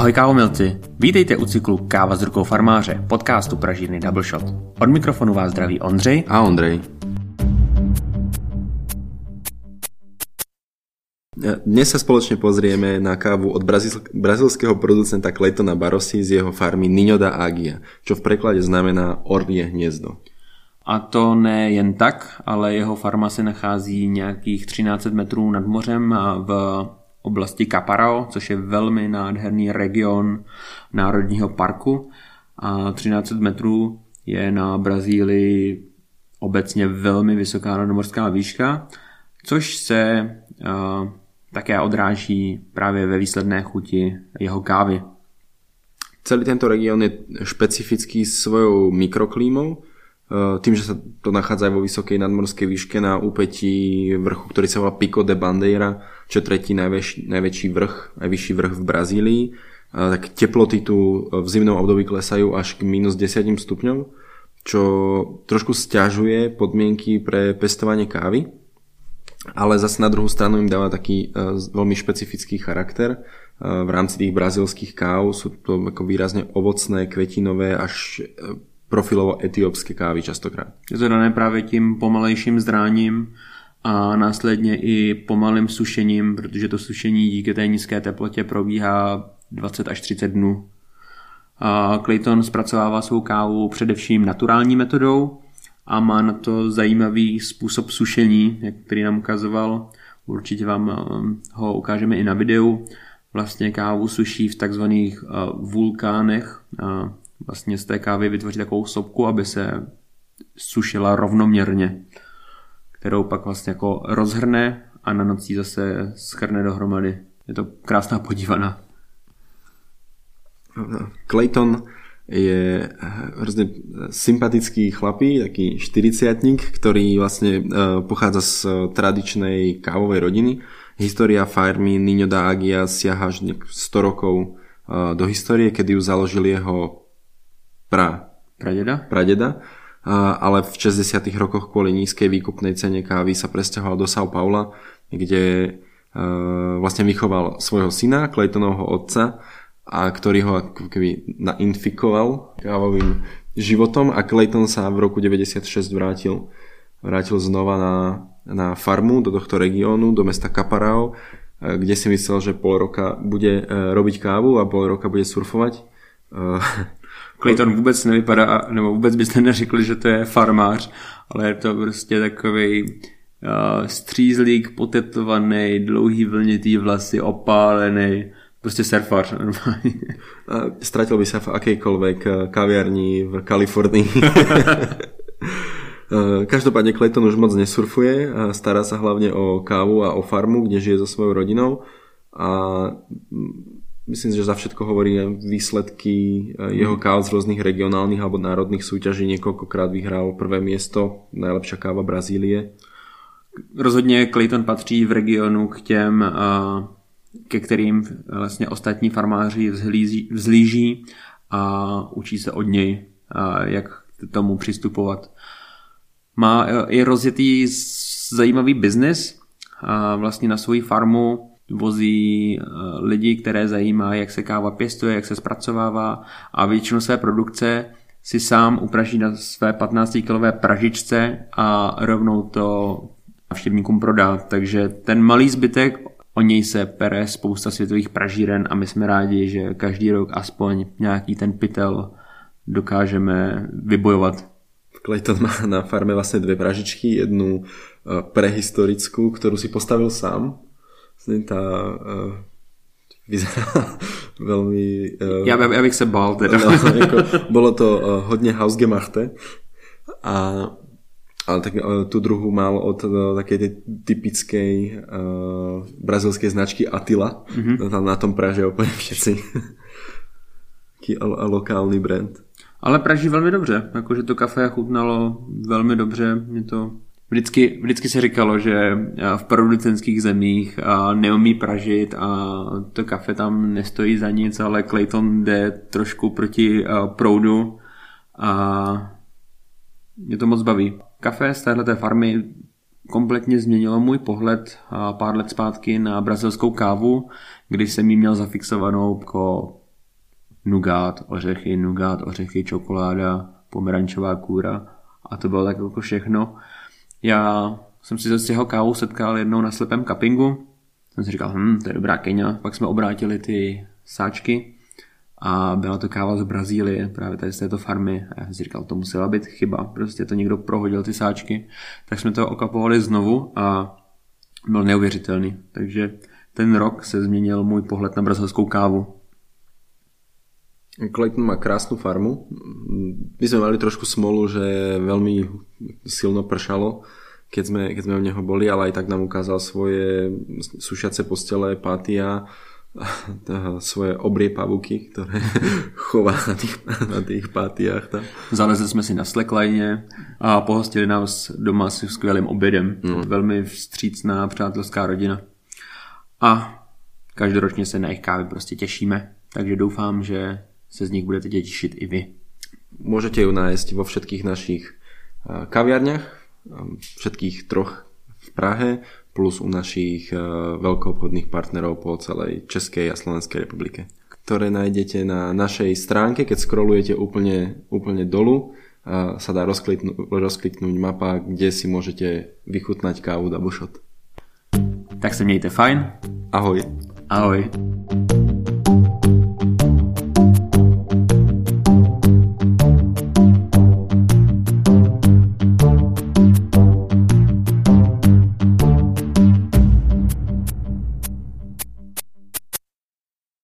Ahoj kávomilci, vítejte u cyklu Káva s rukou farmáře, podcastu Pražírny Double Shot. Od mikrofonu vás zdraví Ondřej a Ondrej. Dnes sa spoločne pozrieme na kávu od brazil- brazilského producenta Claytona Barosi z jeho farmy Niño da Agia, čo v preklade znamená orlie hniezdo. A to ne jen tak, ale jeho farma se nachází nějakých 13 metrů nad mořem v oblasti Caparao, což je velmi nádherný region národního parku. A 13 metrů je na Brazílii obecně velmi vysoká nadmořská výška, což se uh, také odráží právě ve výsledné chuti jeho kávy. Celý tento región je špecifický svojou mikroklímou, tým, že sa to nachádza aj vo vysokej nadmorskej výške na úpetí vrchu, ktorý sa volá Pico de Bandeira, čo je tretí najväčší, najväčší vrch, najvyšší vrch v Brazílii, eh, tak teploty tu v zimnom období klesajú až k minus 10 stupňov, čo trošku stiažuje podmienky pre pestovanie kávy, ale zase na druhú stranu im dáva taký eh, veľmi špecifický charakter. V rámci tých brazilských káv sú to ako výrazne ovocné, kvetinové, až profilovo etiopské kávy častokrát. Je to dané právě tím pomalejším zráním a následně i pomalým sušením, protože to sušení díky té nízké teplotě probíhá 20 až 30 dnů. A Clayton zpracovává svou kávu především naturální metodou a má na to zajímavý způsob sušení, který nám ukazoval. Určitě vám um, ho ukážeme i na videu. Vlastně kávu suší v takzvaných uh, vulkánech, vlastně z té kávy vytvoří takovou sopku, aby se sušila rovnoměrně, kterou pak vlastně jako rozhrne a na nocí zase schrne dohromady. Je to krásná podívaná. Clayton je hrozně sympatický chlapí, taký 40 ktorý vlastne e, pochádza z tradičnej kávovej rodiny. História farmy Niño da Agia siaha až 100 rokov e, do histórie, kedy ju založil jeho pra, pradeda, pradeda ale v 60. rokoch kvôli nízkej výkupnej cene kávy sa presťahoval do São Paula, kde vlastne vychoval svojho syna, Claytonovho otca, a ktorý ho ako keby nainfikoval kávovým životom a Clayton sa v roku 96 vrátil, vrátil znova na, na farmu do tohto regiónu, do mesta Caparao, kde si myslel, že pol roka bude robiť kávu a pol roka bude surfovať. Clayton vůbec nevypadá, nebo vůbec byste neřekli, že to je farmář, ale je to prostě takový uh, střízlík, potetovaný, dlouhý vlnitý vlasy, opálený, prostě surfař normálně. Ztratil by se v akejkoľvek eh, kaviarni v Kalifornii. Eh, každopádne Clayton už moc nesurfuje, stará sa hlavne o kávu a o farmu, kde žije so svojou rodinou a myslím, že za všetko hovorí výsledky eh, jeho káv z rôznych regionálnych alebo národných súťaží. Niekoľkokrát vyhrál prvé miesto, najlepšia káva Brazílie. Rozhodně Clayton patří v regionu k těm, eh, ke kterým vlastně ostatní farmáři vzlíží a učí se od něj, eh, jak k tomu přistupovat. Má i rozjetý zajímavý biznis, vlastně na svoji farmu vozí eh, lidi, které zajímá, jak se káva pěstuje, jak se zpracovává a většinu své produkce si sám upraží na své 15-kilové pražičce a rovnou to návštěvníkům prodá. Takže ten malý zbytek, o něj se pere spousta světových pražíren a my jsme rádi, že každý rok aspoň nějaký ten pytel dokážeme vybojovat. Clayton má na farme vlastně dvě pražičky, jednu eh, prehistorickou, kterou si postavil sám Vlastně tá uh, vyzerá velmi... Uh, já, já bych se bál teda. No, jako, bolo to uh, hodně hausgemachte a ale tak uh, tu druhou mal od uh, také tej typickej uh, brazilskej značky Attila. Mm-hmm. Tam na tom praže úplně všetci. Taký lokální brand. Ale praží velmi dobře, jakože to kafe chutnalo velmi dobře, mě to Vždycky, vždycky se říkalo, že eh, v producentských zemích eh, neumí pražit a to kafe tam nestojí za nic, ale Clayton jde trošku proti eh, proudu a mě to moc baví. Kafe z této farmy kompletně změnilo můj pohled pár let zpátky na brazilskou kávu, když jsem ji měl zafixovanou jako nugát, ořechy, nugát, ořechy, čokoláda, pomerančová kůra a to bylo tak jako všechno. Já jsem si s jeho kávou setkal jednou na slepém kapingu, jsem si říkal, hm, to je dobrá Kenia, pak jsme obrátili ty sáčky a byla to káva z Brazílie, právě tady z této farmy. A já jsem si říkal, to musela být chyba, prostě to někdo prohodil ty sáčky, tak jsme to okapovali znovu a byl neuvěřitelný, takže ten rok se změnil můj pohled na brazilskou kávu. Clayton má krásnu farmu. My sme mali trošku smolu, že veľmi silno pršalo, keď sme, keď sme v neho boli, ale aj tak nám ukázal svoje sušiace postele, pátia, svoje obrie pavuky, ktoré chová na tých, na tých pátiách. Tam. Zalezli jsme si na slackline a pohostili nás doma s skvělým obědem. Mm. Velmi vstřícná, přátelská rodina. A každoročně se na jejich kávy prostě těšíme, takže doufám, že se z nich budete těšit i vy. Můžete ju nájsť vo všetkých našich eh, kaviarniach, eh, všetkých troch v Prahe, plus u našich eh, veľkoobchodných partnerov po celej Českej a Slovenskej republike, ktoré nájdete na našej stránke, keď scrollujete úplne, úplne dolu, sa dá rozkliknúť, rozkliknúť mapa, kde si môžete vychutnať kávu Shot. Tak se mějte fajn. Ahoj. Ahoj.